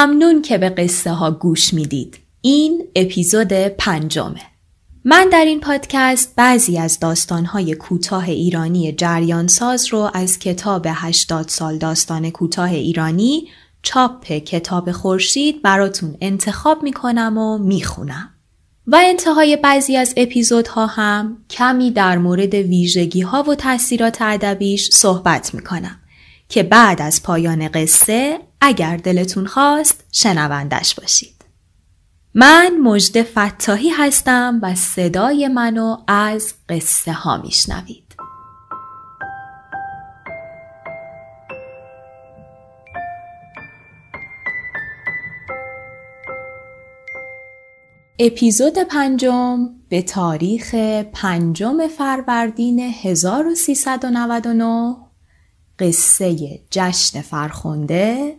ممنون که به قصه ها گوش می‌دید. این اپیزود پنجمه. من در این پادکست بعضی از داستانهای کوتاه ایرانی جریان ساز رو از کتاب 80 سال داستان کوتاه ایرانی چاپ کتاب خورشید براتون انتخاب می‌کنم و می‌خونم. و انتهای بعضی از اپیزودها هم کمی در مورد ویژگی ها و تاثیرات ادبیش صحبت می‌کنم که بعد از پایان قصه اگر دلتون خواست شنوندش باشید. من مجد فتاحی هستم و صدای منو از قصه ها میشنوید. اپیزود پنجم به تاریخ پنجم فروردین 1399 قصه جشن فرخنده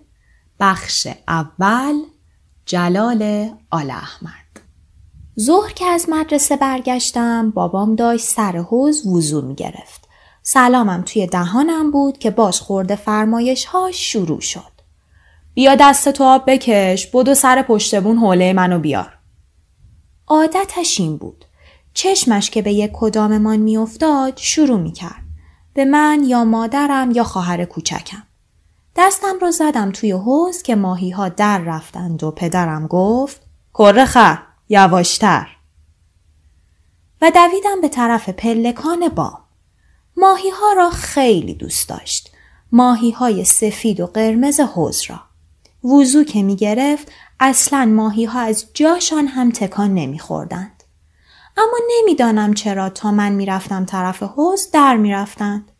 بخش اول جلال آل احمد ظهر که از مدرسه برگشتم بابام داشت سر حوز وضو می گرفت. سلامم توی دهانم بود که باز خورده فرمایش ها شروع شد. بیا دست تو آب بکش بدو سر پشتبون حوله منو بیار. عادتش این بود. چشمش که به یک کداممان میافتاد شروع می کرد. به من یا مادرم یا خواهر کوچکم. دستم رو زدم توی حوز که ماهی ها در رفتند و پدرم گفت کره خر یواشتر و دویدم به طرف پلکان بام. ماهی ها را خیلی دوست داشت. ماهی های سفید و قرمز حوز را. وضو که می گرفت اصلا ماهی ها از جاشان هم تکان نمی خوردند. اما نمی‌دانم چرا تا من می‌رفتم طرف حوز در می‌رفتند.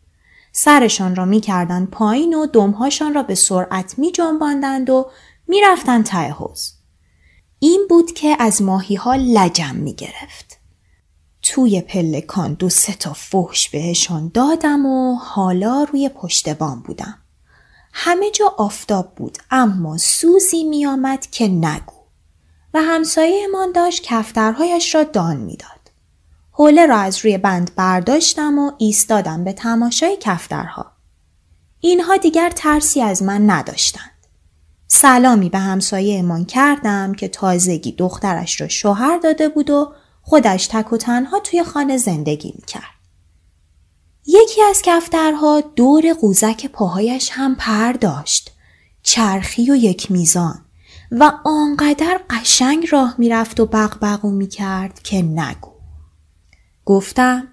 سرشان را می‌کردند پایین و دمهاشان را به سرعت می جنباندند و می‌رفتند ته حوز. این بود که از ماهی ها لجم می گرفت. توی پلکان دو سه تا فحش بهشان دادم و حالا روی پشت بام بودم. همه جا آفتاب بود اما سوزی می آمد که نگو. و همسایهمان داشت کفترهایش را دان می‌داد. حوله را از روی بند برداشتم و ایستادم به تماشای کفترها. اینها دیگر ترسی از من نداشتند. سلامی به همسایه امان کردم که تازگی دخترش را شوهر داده بود و خودش تک و تنها توی خانه زندگی می‌کرد. یکی از کفترها دور قوزک پاهایش هم پر داشت. چرخی و یک میزان و آنقدر قشنگ راه می‌رفت و بغبغو می‌کرد که نگو. گفتم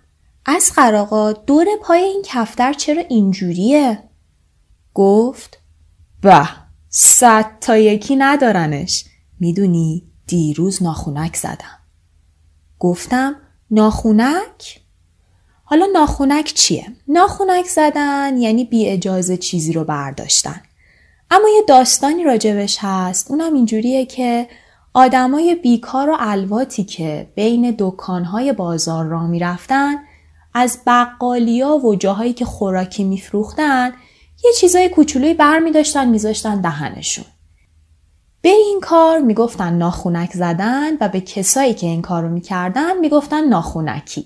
از آقا دور پای این کفتر چرا اینجوریه؟ گفت به صد تا یکی ندارنش می‌دونی دیروز ناخونک زدم گفتم ناخونک؟ حالا ناخونک چیه؟ ناخونک زدن یعنی بی اجازه چیزی رو برداشتن اما یه داستانی راجبش هست اونم اینجوریه که آدمای بیکار و الواتی که بین دکانهای بازار را می‌رفتن از بقالیا و جاهایی که خوراکی میفروختن یه چیزای کوچولوی بر داشتن میذاشتن دهنشون. به این کار می‌گفتن ناخونک زدن و به کسایی که این کار رو می‌کردن می‌گفتن ناخونکی.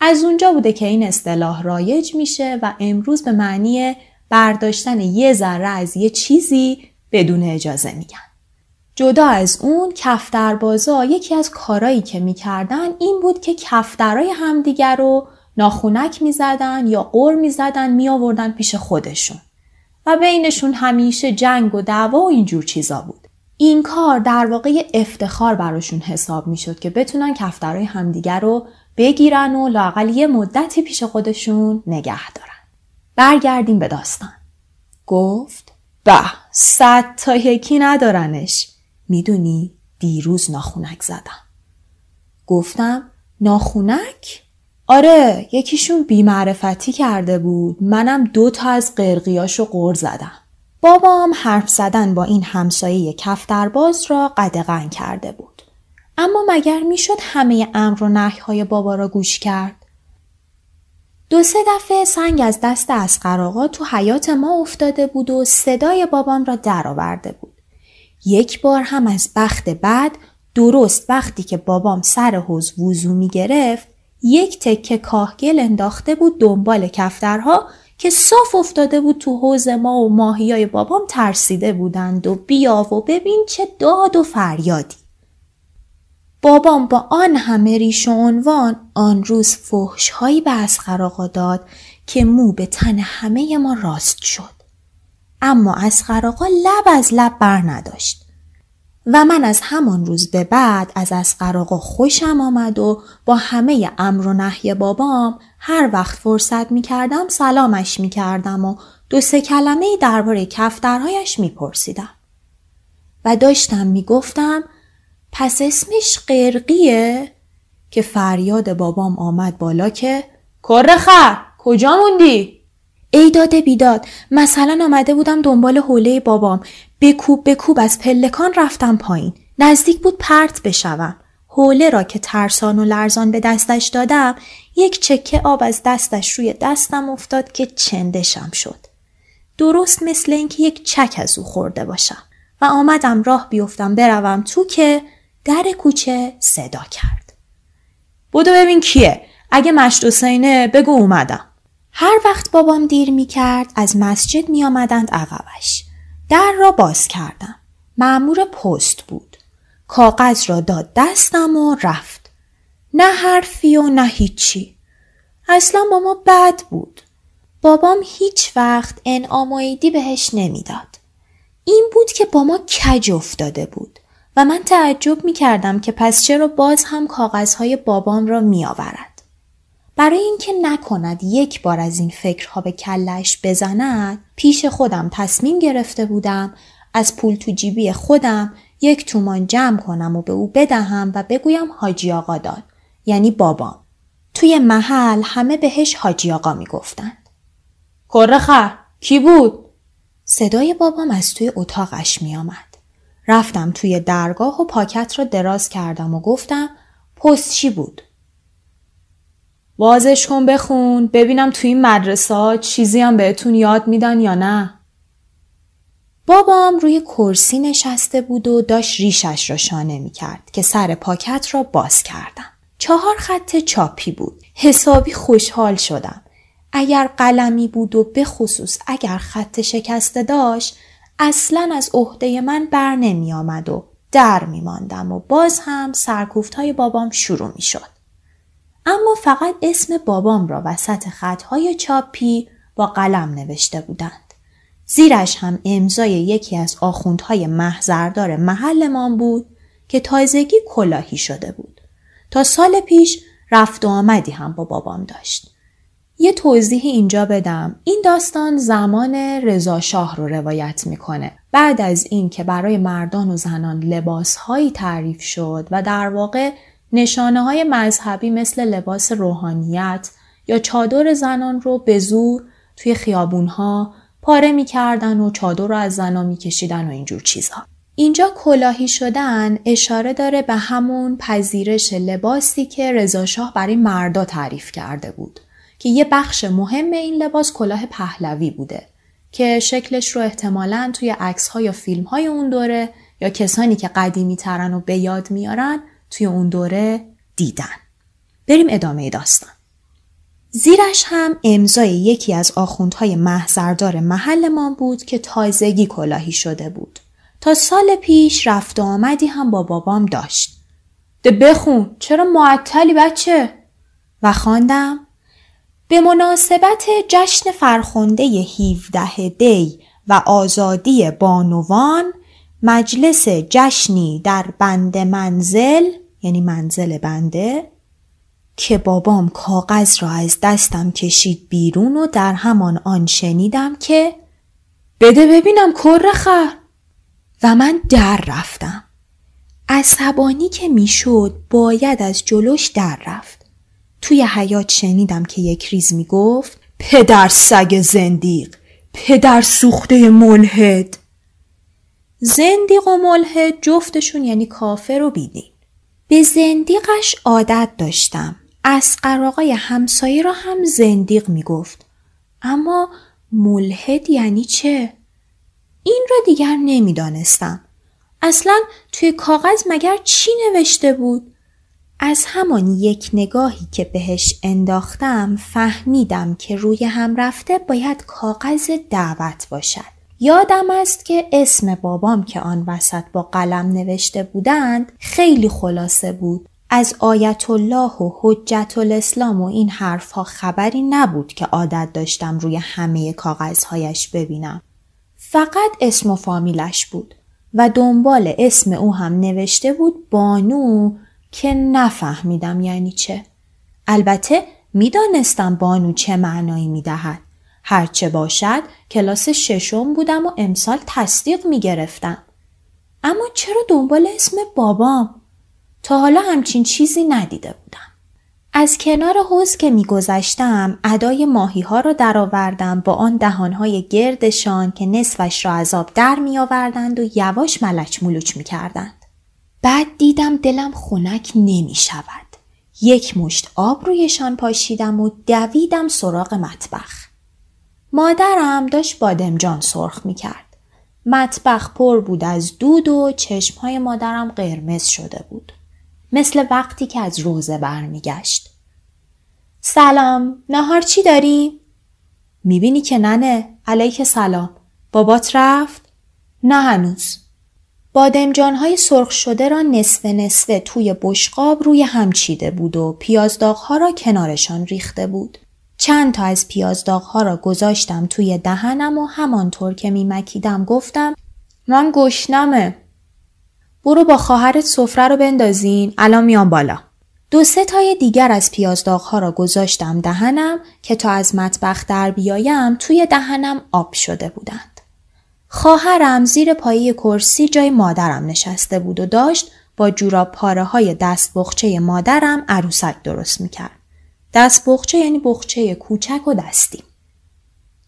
از اونجا بوده که این اصطلاح رایج میشه و امروز به معنی برداشتن یه ذره از یه چیزی بدون اجازه میگن. جدا از اون کفتربازا یکی از کارایی که می‌کردن این بود که کفترای همدیگر رو ناخونک می‌زدن یا قر می‌زدن میآوردن پیش خودشون. و بینشون همیشه جنگ و دعوا و اینجور چیزا بود. این کار در واقع افتخار براشون حساب می‌شد که بتونن کفترای همدیگر رو بگیرن و لاقل یه مدتی پیش خودشون نگه دارن. برگردیم به داستان. گفت به صد تا یکی ندارنش. می‌دونی دیروز ناخونک زدم گفتم ناخونک؟ آره یکیشون بیمعرفتی کرده بود منم دو تا از قرقیاشو قر زدم. بابام حرف زدن با این همسایه کفترباز را قدغن کرده بود. اما مگر می‌شد همه امر و نهی های بابا را گوش کرد؟ دو سه دفعه سنگ از دست آقا تو حیات ما افتاده بود و صدای بابام را درآورده بود. یک بار هم از بخت بعد درست وقتی که بابام سر حوز وضو می گرفت یک تکه کاهگل انداخته بود دنبال کفترها که صاف افتاده بود تو حوز ما و ماهیای بابام ترسیده بودند و بیا و ببین چه داد و فریادی. بابام با آن همه ریش و عنوان آن روز فحشهایی به اسقر داد که مو به تن همه ما راست شد. اما اسقر آقا لب از لب بر نداشت. و من از همان روز به بعد از اسقر آقا خوشم آمد و با همه امر و نحی بابام هر وقت فرصت می کردم سلامش می کردم و دو سه کلمه درباره کفترهایش می پرسیدم. و داشتم می گفتم پس اسمش قرقیه که فریاد بابام آمد بالا که کرخر کجا موندی؟ ای داده بیداد مثلا آمده بودم دنبال حوله بابام بکوب بکوب از پلکان رفتم پایین نزدیک بود پرت بشوم حوله را که ترسان و لرزان به دستش دادم یک چکه آب از دستش روی دستم افتاد که چندشم شد درست مثل اینکه یک چک از او خورده باشم و آمدم راه بیفتم بروم تو که در کوچه صدا کرد. بودو ببین کیه؟ اگه مشت حسینه بگو اومدم. هر وقت بابام دیر می کرد از مسجد می آمدند عقبش. در را باز کردم. معمور پست بود. کاغذ را داد دستم و رفت. نه حرفی و نه هیچی. اصلا با ما بد بود. بابام هیچ وقت انعام و ایدی بهش نمی‌داد. این بود که با ما کج افتاده بود. و من تعجب می کردم که پس چرا باز هم کاغذهای بابام را می آورد. برای اینکه نکند یک بار از این فکرها به کلش بزند پیش خودم تصمیم گرفته بودم از پول تو جیبی خودم یک تومان جمع کنم و به او بدهم و بگویم حاجی آقا داد یعنی بابام توی محل همه بهش حاجی آقا می‌گفتند کرخر کی بود صدای بابام از توی اتاقش می آمد. رفتم توی درگاه و پاکت را دراز کردم و گفتم پست چی بود؟ بازش کن بخون ببینم توی این مدرسه چیزی هم بهتون یاد میدن یا نه؟ بابام روی کرسی نشسته بود و داشت ریشش را شانه می کرد که سر پاکت را باز کردم. چهار خط چاپی بود. حسابی خوشحال شدم. اگر قلمی بود و به خصوص اگر خط شکسته داشت اصلا از عهده من بر نمی آمد و در می ماندم و باز هم سرکوفت های بابام شروع می شد. اما فقط اسم بابام را وسط خطهای چاپی با قلم نوشته بودند. زیرش هم امضای یکی از آخوندهای محضردار محلمان بود که تازگی کلاهی شده بود. تا سال پیش رفت و آمدی هم با بابام داشت. یه توضیح اینجا بدم این داستان زمان رضا شاه رو روایت می‌کنه بعد از این که برای مردان و زنان لباسهایی تعریف شد و در واقع نشانه های مذهبی مثل لباس روحانیت یا چادر زنان رو به زور توی خیابونها پاره می‌کردن و چادر رو از زنان میکشیدن و اینجور چیزها. اینجا کلاهی شدن اشاره داره به همون پذیرش لباسی که رضاشاه برای مردا تعریف کرده بود. که یه بخش مهم این لباس کلاه پهلوی بوده که شکلش رو احتمالا توی عکس ها یا فیلم های اون دوره یا کسانی که قدیمی ترن و به یاد میارن توی اون دوره دیدن. بریم ادامه داستان. زیرش هم امضای یکی از آخوندهای محضردار محلمان بود که تازگی کلاهی شده بود. تا سال پیش رفت و آمدی هم با بابام داشت. ده بخون چرا معطلی بچه؟ و خواندم به مناسبت جشن فرخنده 17 دی و آزادی بانوان مجلس جشنی در بند منزل یعنی منزل بنده که بابام کاغذ را از دستم کشید بیرون و در همان آن شنیدم که بده ببینم کر خر. و من در رفتم. عصبانی که می‌شد باید از جلوش در رفت. توی حیات شنیدم که یک ریز می‌گفت پدر سگ زندیق پدر سوخته ملحد. زندیق و ملحد جفتشون یعنی کافر و بیدین. به زندیقش عادت داشتم از آقای همسایه را هم زندیق می‌گفت اما ملحد یعنی چه؟ این را دیگر نمی‌دانستم. اصلا توی کاغذ مگر چی نوشته بود؟ از همان یک نگاهی که بهش انداختم فهمیدم که روی هم رفته باید کاغذ دعوت باشد. یادم است که اسم بابام که آن وسط با قلم نوشته بودند خیلی خلاصه بود. از آیت الله و حجت الاسلام و این حرفها خبری نبود که عادت داشتم روی همه کاغذهایش ببینم. فقط اسم و فامیلش بود و دنبال اسم او هم نوشته بود بانو که نفهمیدم یعنی چه. البته می‌دانستم بانو چه معنایی می‌دهد. هرچه باشد کلاس ششم بودم و امسال تصدیق می گرفتم. اما چرا دنبال اسم بابام؟ تا حالا همچین چیزی ندیده بودم. از کنار حوز که میگذشتم ادای ماهی ها را درآوردم با آن دهانهای گردشان که نصفش را از آب در می آوردند و یواش ملچ ملوچ می کردند. بعد دیدم دلم خنک نمی شود. یک مشت آب رویشان پاشیدم و دویدم سراغ مطبخ. مادرم داشت بادمجان سرخ می کرد. مطبخ پر بود از دود و چشمهای مادرم قرمز شده بود. مثل وقتی که از روزه برمیگشت. سلام، نهار چی داریم؟ می‌بینی که ننه، علیک سلام. بابات رفت؟ نه هنوز. بادمجانهای سرخ شده را نصف نصفه توی بشقاب روی هم چیده بود و پیازداغها را کنارشان ریخته بود. چند تا از پیازداغها را گذاشتم توی دهنم و همانطور که میمکیدم گفتم من گشنمه. برو با خواهرت سفره رو بندازین الان میام بالا. دو سه تای دیگر از پیازداغها را گذاشتم دهنم که تا از مطبخ در بیایم توی دهنم آب شده بودند. خواهرم زیر پایه کرسی جای مادرم نشسته بود و داشت با جوراب پاره های دست بخچه مادرم عروسک درست می‌کرد. دست بخچه یعنی بخچه کوچک و دستی.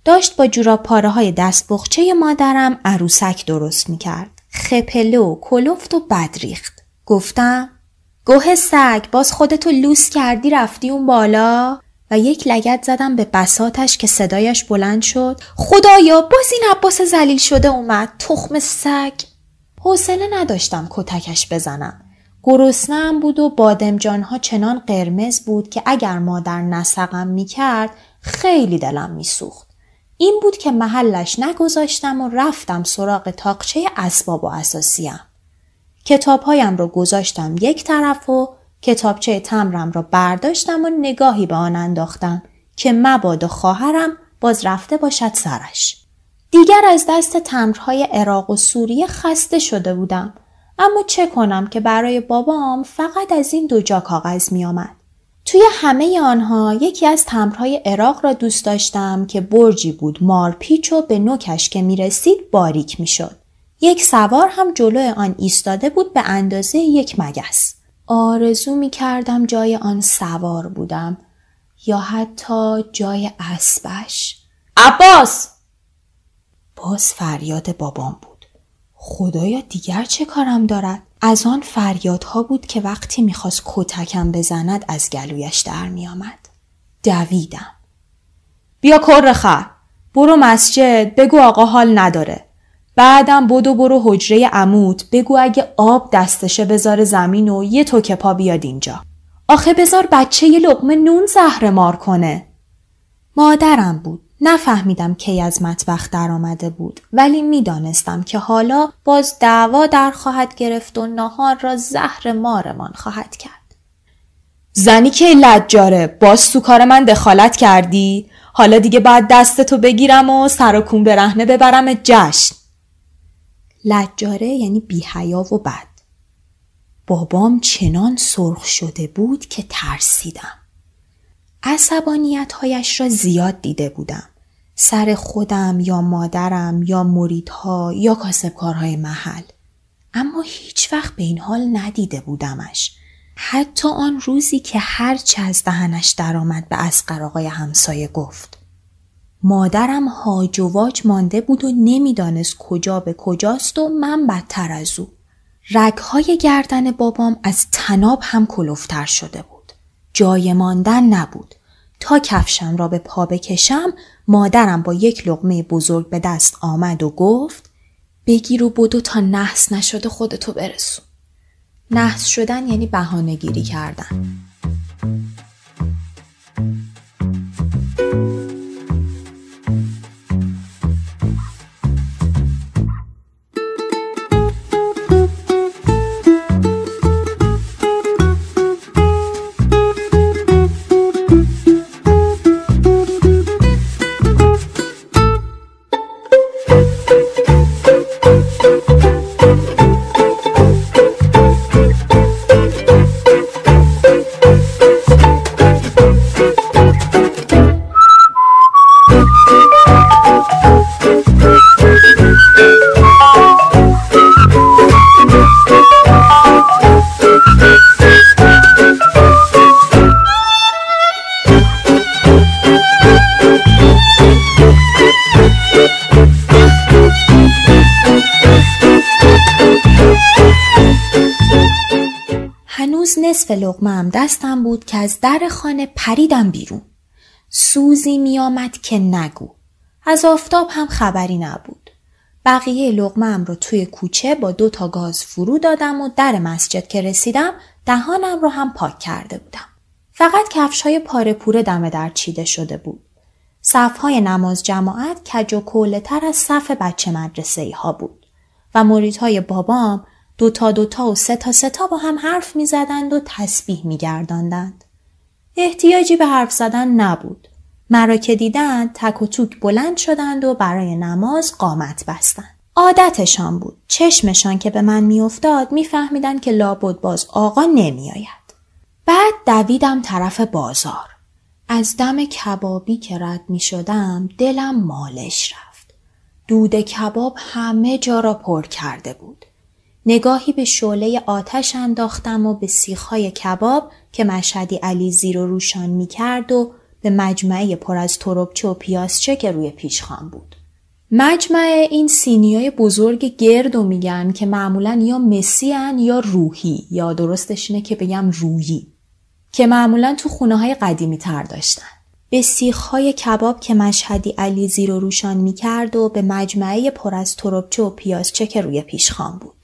داشت با جوراب پاره های دست بخچه مادرم عروسک درست می کرد. خپله و کلفت و بدریخت. گفتم گوه سگ باز خودتو لوس کردی رفتی اون بالا و یک لگت زدم به بساتش که صدایش بلند شد خدایا باز این عباس زلیل شده اومد تخم سگ حوصله نداشتم کتکش بزنم گرسنم بود و بادمجانها چنان قرمز بود که اگر مادر نسقم می کرد خیلی دلم می سوخت. این بود که محلش نگذاشتم و رفتم سراغ تاقچه اسباب و اساسیم. کتابهایم را گذاشتم یک طرف و کتابچه تمرم را برداشتم و نگاهی به آن انداختم که مبادا خواهرم باز رفته باشد سرش. دیگر از دست تمرهای عراق و سوریه خسته شده بودم اما چه کنم که برای بابام فقط از این دو جا کاغذ می آمد. توی همه آنها یکی از تمرهای عراق را دوست داشتم که برجی بود مارپیچ و به نوکش که می رسید باریک می شد. یک سوار هم جلو آن ایستاده بود به اندازه یک مگس. آرزو می کردم جای آن سوار بودم یا حتی جای اسبش. عباس! باز فریاد بابام بود. خدایا دیگر چه کارم دارد؟ از آن فریادها بود که وقتی می‌خواست کتکم بزند از گلویش در میآمد. دویدم. بیا کرخه برو مسجد بگو آقا حال نداره. بعدم بدو برو حجره عمود بگو اگه آب دستشه بذاره زمین و یه توکه پا بیاد اینجا. آخه بذار بچه یه لقمه نون زهر مار کنه. مادرم بود. نفهمیدم کی از مطبخ در آمده بود ولی می‌دانستم که حالا باز دعوا در خواهد گرفت و نهار را زهر مارمان خواهد کرد. زنی که لجاره باز تو کار من دخالت کردی؟ حالا دیگه باید دستتو بگیرم و سر و کون برهنه ببرم جشن. لجاره یعنی بیحیا و بد. بابام چنان سرخ شده بود که ترسیدم. عصبانیت هایش را زیاد دیده بودم. سر خودم یا مادرم یا مریدها یا کاسبکارهای محل. اما هیچ وقت به این حال ندیده بودمش. حتی آن روزی که هرچه از دهنش درآمد به اسقر آقای همسایه گفت مادرم هاج و واج مانده بود و نمی‌دانست کجا به کجاست و من بدتر از او رگهای گردن بابام از تناب هم کلوفتر شده بود جای ماندن نبود. تا کفشم را به پا بکشم مادرم با یک لغمه بزرگ به دست آمد و گفت بگیر و بدو تا نحس نشده خودتو برسون. نحس شدن یعنی بهانه گیری کردن. نصف لغمه دستم بود که از در خانه پریدم بیرون. سوزی میآمد که نگو. از آفتاب هم خبری نبود. بقیه لغمه رو توی کوچه با دو تا گاز فرو دادم و در مسجد که رسیدم دهانم رو هم پاک کرده بودم. فقط کفش های پاره پوره دم در چیده شده بود. صف های نماز جماعت کج و کوله تر از صف بچه مدرسه ها بود و های بابام دوتا دوتا و سه تا سه تا با هم حرف می زدند و تسبیح می گرداندند. احتیاجی به حرف زدن نبود. مرا که دیدند تک و توک بلند شدند و برای نماز قامت بستند. عادتشان بود. چشمشان که به من میافتاد میفهمیدند که لابد باز آقا نمیآید. بعد دویدم طرف بازار. از دم کبابی که رد می شدم دلم مالش رفت. دود کباب همه جا را پر کرده بود. نگاهی به شعله آتش انداختم و به سیخهای کباب که مشهدی علی زیر و روشان می کرد و به مجمعه پر از تربچه و پیازچه که روی پیشخان بود. مجمع این سینیای بزرگ گرد و میگن که معمولا یا مسی یا روحی یا درستش اینه که بگم رویی که معمولا تو خونه های قدیمی تر داشتن. به سیخهای کباب که مشهدی علی زیر و روشان می کرد و به مجمعه پر از تربچه و پیازچه که روی پیشخان بود.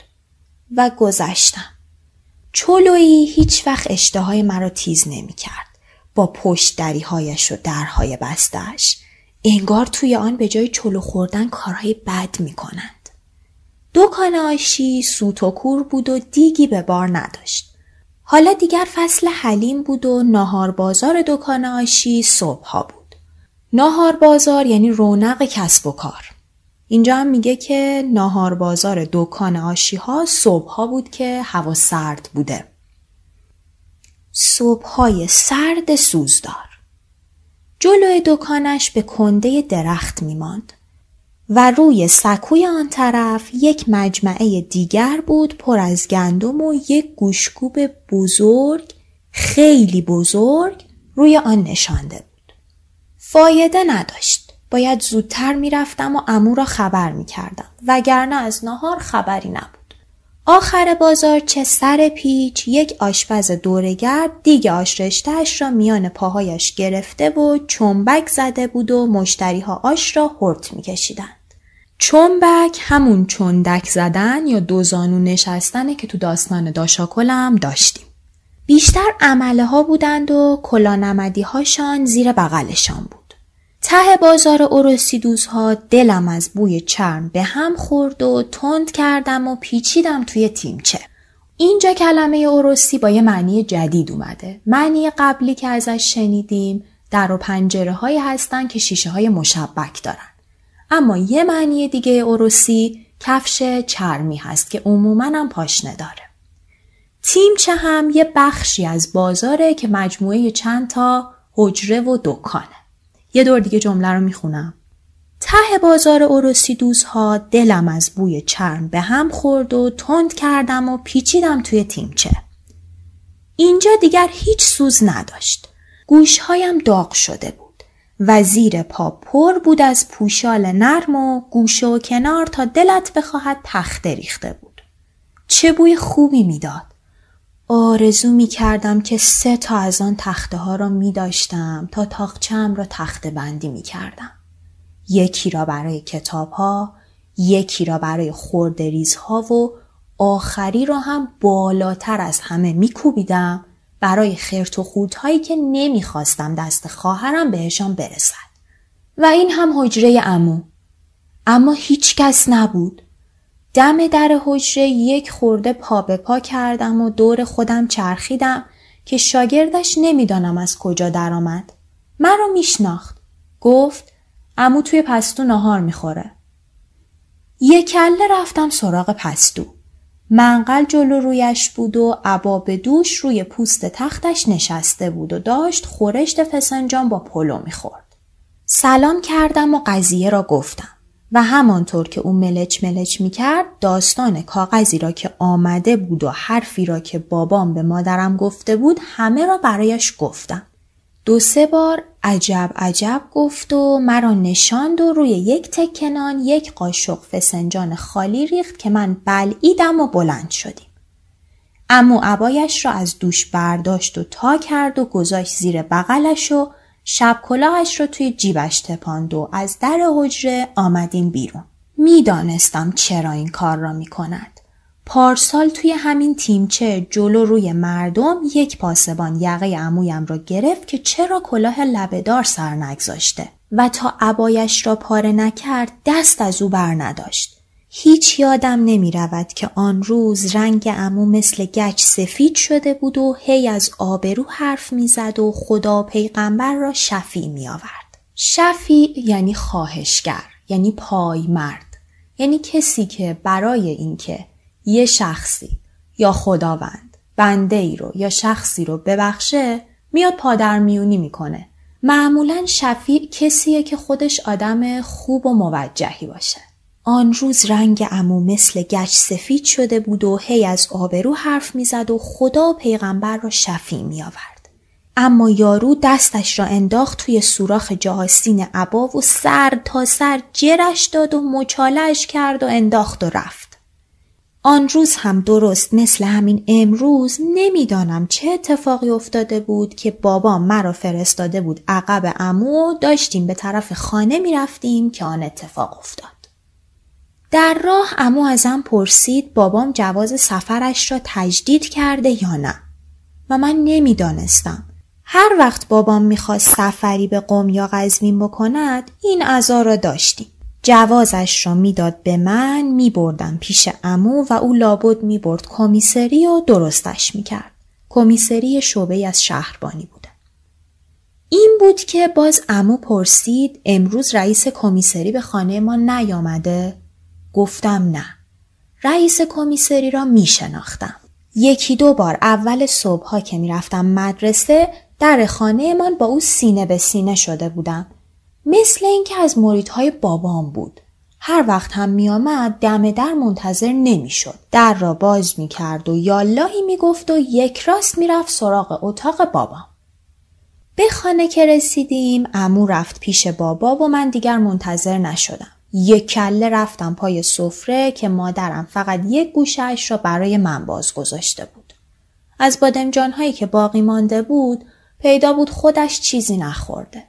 و گذشتم. چلویی هیچ وقت اشتهای مرا تیز نمی کرد. با پشت دریهایش و درهای بستش. انگار توی آن به جای چلو خوردن کارهای بد می کنند. دکان آشی سوت و کور بود و دیگی به بار نداشت. حالا دیگر فصل حلیم بود و ناهار بازار دکان آشی صبح ها بود. ناهار بازار یعنی رونق کسب و کار. اینجا هم میگه که ناهار بازار دکان آشی ها صبح ها بود که هوا سرد بوده. صبح های سرد سوزدار. جلوی دکانش به کنده درخت میماند و روی سکوی آن طرف یک مجمعه دیگر بود پر از گندم و یک گوشکوب بزرگ خیلی بزرگ روی آن نشانده بود. فایده نداشت. باید زودتر می‌رفتم و امو را خبر می‌کردم وگرنه از نهار خبری نبود. آخر بازار چه سر پیچ یک آشپز دورگرد دیگ آش را میان پاهایش گرفته و چنبک زده بود و مشتریها آش را هرت میکشیدند. چنبک همون چندک زدن یا دوزانو نشستنه که تو داستان داشاکلم داشتیم. بیشتر عمله ها بودند و کلانمدی هاشان زیر بغلشان بود. ته بازار دوزها دلم از بوی چرم به هم خورد و تند کردم و پیچیدم توی تیمچه. اینجا کلمه اوروسی با یه معنی جدید اومده. معنی قبلی که ازش شنیدیم در و پنجره های هستن که شیشه های مشبک دارن. اما یه معنی دیگه اوروسی کفش چرمی هست که عموما هم پاشنه داره. تیمچه هم یه بخشی از بازاره که مجموعه چند تا حجره و دکانه. یه دور دیگه جمله رو می‌خونم. ته بازار اوروسی دوزها دلم از بوی چرم به هم خورد و تند کردم و پیچیدم توی تیمچه. اینجا دیگر هیچ سوز نداشت. گوشهایم داغ شده بود. و زیر پا پر بود از پوشال نرم و گوشه و کنار تا دلت بخواهد تخته ریخته بود. چه بوی خوبی می‌داد. آرزو می کردم که سه تا از آن تخته ها را می داشتم تا تاخچم را تخته بندی می کردم. یکی را برای کتاب ها، یکی را برای خوردریز ها و آخری را هم بالاتر از همه می کوبیدم برای خرت و خودهایی که نمی‌خواستم دست خواهرم بهشان برسد. و این هم حجره امو. اما هیچ کس نبود. دم در حجره یک خورده پا به پا کردم و دور خودم چرخیدم که شاگردش نمی‌دانم از کجا درآمد. مرا میشناخت. گفت امو توی پستو نهار می‌خوره. یک کله رفتم سراغ پستو. منقل جلو رویش بود و عباب دوش روی پوست تختش نشسته بود و داشت خورشت فسنجان با پلو می‌خورد. سلام کردم و قضیه را گفتم. و همانطور که او ملچ ملچ می کرد داستان کاغذی را که آمده بود و حرفی را که بابام به مادرم گفته بود همه را برایش گفتم. دو سه بار عجب عجب گفت و مرا نشاند و روی یک تکنان یک قاشق فسنجان خالی ریخت که من بلعیدم و بلند شدیم. امو عبایش را از دوش برداشت و تا کرد و گذاشت زیر بغلش و شب کلاهش رو توی جیبش تپاند و از در حجره آمدیم بیرون. می‌دانستم چرا این کار را می کند. پارسال توی همین تیمچه جلو روی مردم یک پاسبان یقه عمویم را گرفت که چرا کلاه لبهدار سر نگذاشته و تا عبایش را پاره نکرد دست از او بر نداشت. هیچ یادم نمی رود که آن روز رنگ امو مثل گچ سفید شده بود و هی از آبرو حرف می‌زد و خدا پیغمبر را شفی می آورد. شفی یعنی خواهشگر یعنی پای مرد یعنی کسی که برای اینکه یه شخصی یا خداوند بنده ای رو یا شخصی رو ببخشه میاد پادر میونی می‌کنه معمولا شفی کسیه که خودش آدم خوب و موجهی باشه آن روز رنگ امو مثل گچ سفید شده بود و هی از آبرو حرف می‌زد و خدا پیغمبر را شفی می آورد. اما یارو دستش را انداخت توی سوراخ جهاستین عبا و سر تا سر جرش داد و مچالش کرد و انداخت و رفت. آن روز هم درست مثل همین امروز نمی‌دانم چه اتفاقی افتاده بود که بابا مرا فرستاده بود عقب امو داشتیم به طرف خانه می‌رفتیم که آن اتفاق افتاد. در راه امو ازم پرسید بابام جواز سفرش را تجدید کرده یا نه و من نمی‌دانستم. هر وقت بابام می‌خواست سفری به قوم یا قزوین بکند این عزا را داشتیم. جوازش را می‌داد به من میبردم پیش امو و او لابد می‌برد کمیسری و درستش می‌کرد. کمیسری شعبه از شهربانی بوده. این بود که باز امو پرسید امروز رئیس کمیسری به خانه ما نیامده؟ گفتم نه. رئیس کمیسری را می شناختم. یکی دو بار اول صبحها که می رفتم مدرسه در خانهمان با او سینه به سینه شده بودم. مثل اینکه از مریدهای بابام بود. هر وقت هم می آمد دم در منتظر نمی شد. در را باز می کرد و یاللهی می گفت و یک راست می رفت سراغ اتاق بابام. به خانه که رسیدیم امو رفت پیش بابا و من دیگر منتظر نشدم. یک کله رفتم پای سفره که مادرم فقط یک گوشهش را برای من باز گذاشته بود. از بادمجان هایی که باقی مانده بود پیدا بود خودش چیزی نخورده.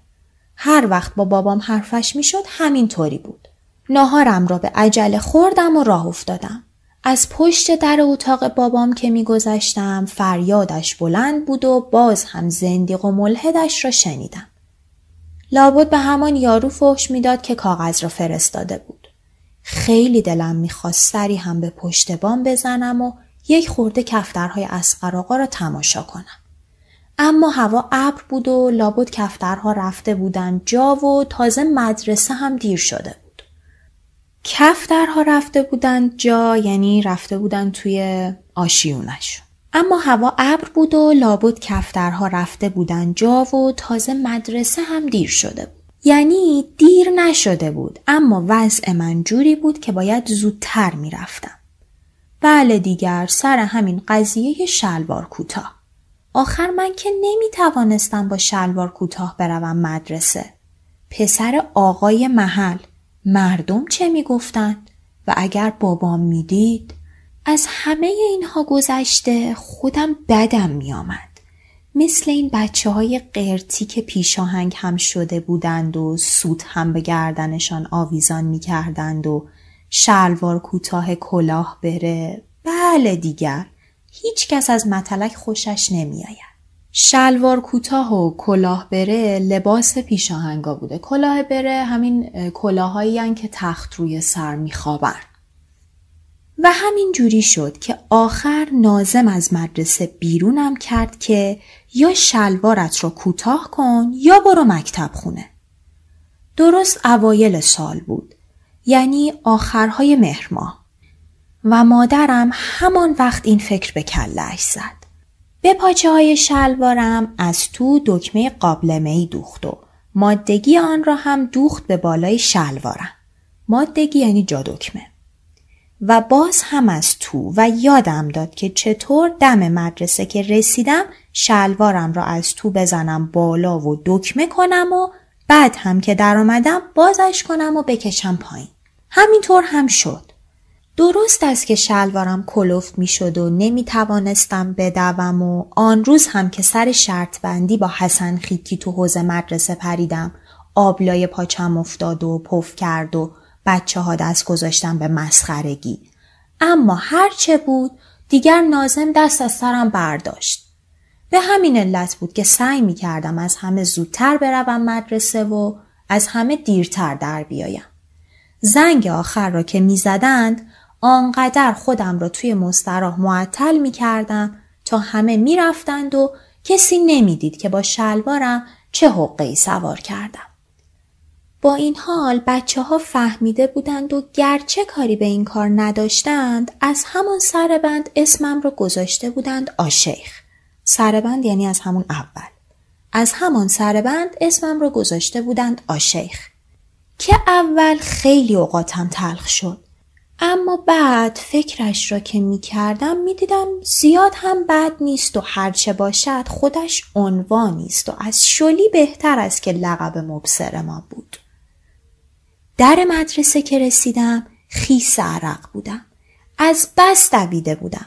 هر وقت با بابام حرفش می‌شد همین طوری بود. ناهارم را به عجله خوردم و راه افتادم. از پشت در اتاق بابام که میگذشتم فریادش بلند بود و باز هم زندیق و ملحدش را شنیدم. لابد به همان یارو فحش می‌داد که کاغذ را فرستاده بود. خیلی دلم می‌خواست سری هم به پشت بام بزنم و یک خورده کفترهای اسقر را تماشا کنم. اما هوا ابر بود و لابد کفترها رفته بودن جا و تازه مدرسه هم دیر شده بود. کفترها رفته بودن جا یعنی رفته بودن توی آشیونش. اما هوا ابر بود و لابد کفترها رفته بودن جا و تازه مدرسه هم دیر شده بود. یعنی دیر نشده بود اما وضع من جوری بود که باید زودتر می‌رفتم. بله دیگر سر همین قضیه شلوار کوتاه. آخر من که نمی توانستم با شلوار کوتاه بروم مدرسه. پسر آقای محل مردم چه می گفتند؟ و اگر بابام می‌دید از همه اینها گذشته خودم بدم می آمد. مثل این بچه های قرتی که پیشاهنگ هم شده بودند و سود هم به گردنشان آویزان می کردند و شلوار کوتاه کلاه بره بله دیگر هیچ کس از متلک خوشش نمی آید. شلوار کوتاه و کلاه بره لباس پیشاهنگا بوده کلاه بره همین کلاهایی که تخت روی سر میخوابن و همین جوری شد که آخر نازم از مدرسه بیرونم کرد که یا شلوارت رو کوتاه کن یا برو مکتب خونه. درست اوایل سال بود. یعنی آخرهای مهرماه. و مادرم همان وقت این فکر به کلش زد. به پاچه های شلوارم از تو دکمه قابلمه دوخت و مادگی آن را هم دوخت به بالای شلوارم. مادگی یعنی جا دکمه. و باز هم از تو و یادم داد که چطور دم مدرسه که رسیدم شلوارم را از تو بزنم بالا و دکمه کنم و بعد هم که در آمدم بازش کنم و بکشم پایین. همینطور هم شد. درست است که شلوارم کلفت می شد و نمی توانستم بدوم و آن روز هم که سر شرط بندی با حسن خیکی تو حوز مدرسه پریدم آبلای پاچم افتاد و پف کرد و بچه ها دست گذاشتم به مسخرگی. اما هرچه بود دیگر نازم دست از سرم برداشت. به همین علت بود که سعی می کردم از همه زودتر بروم مدرسه و از همه دیرتر در بیایم. زنگ آخر را که می زدند آنقدر خودم را توی مستراح معطل می کردم تا همه می رفتند و کسی نمی‌دید که با شلوارم چه حقی سوار کردم. با این حال بچه ها فهمیده بودند و گرچه کاری به این کار نداشتند از همان سربند اسمم رو گذاشته بودند آشیخ. سربند یعنی از همون اول. از همان سربند اسمم رو گذاشته بودند آشیخ. که اول خیلی اوقاتم تلخ شد. اما بعد فکرش را که می کردم می دیدم زیاد هم بد نیست و هرچه باشد خودش عنوانی است و از شلی بهتر است که لقب مبصر ما بود. در مدرسه که رسیدم خیس عرق بودم. از بس دویده بودم.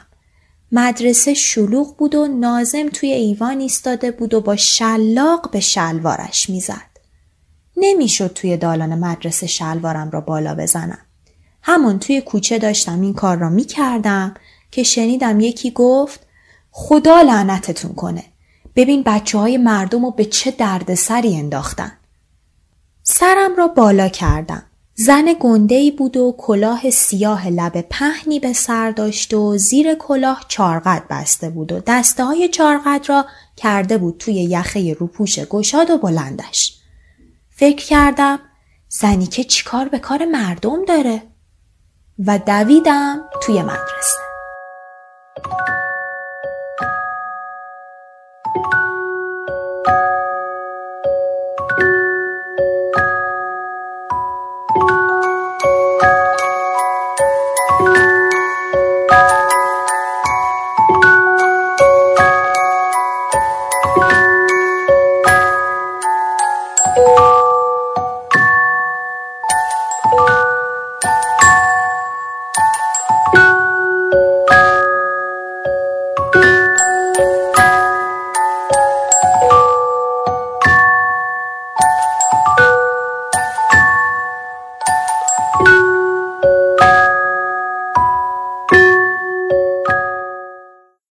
مدرسه شلوغ بود و نازم توی ایوان ایستاده بود و با شلاق به شلوارش می‌زد. نمی‌شد توی دالان مدرسه شلوارم را بالا بزنم. همون توی کوچه داشتم این کار را می کردم که شنیدم یکی گفت خدا لعنتتون کنه. ببین بچه های مردم رو به چه دردسری انداختن. سرم را بالا کردم. زن گندهی بود و کلاه سیاه لب پهنی به سر داشت و زیر کلاه چارقد بسته بود و دسته های چارقد را کرده بود توی یخه روپوش گشاد و بلندش. فکر کردم زنی که چیکار به کار مردم داره؟ و دویدم توی مدرسه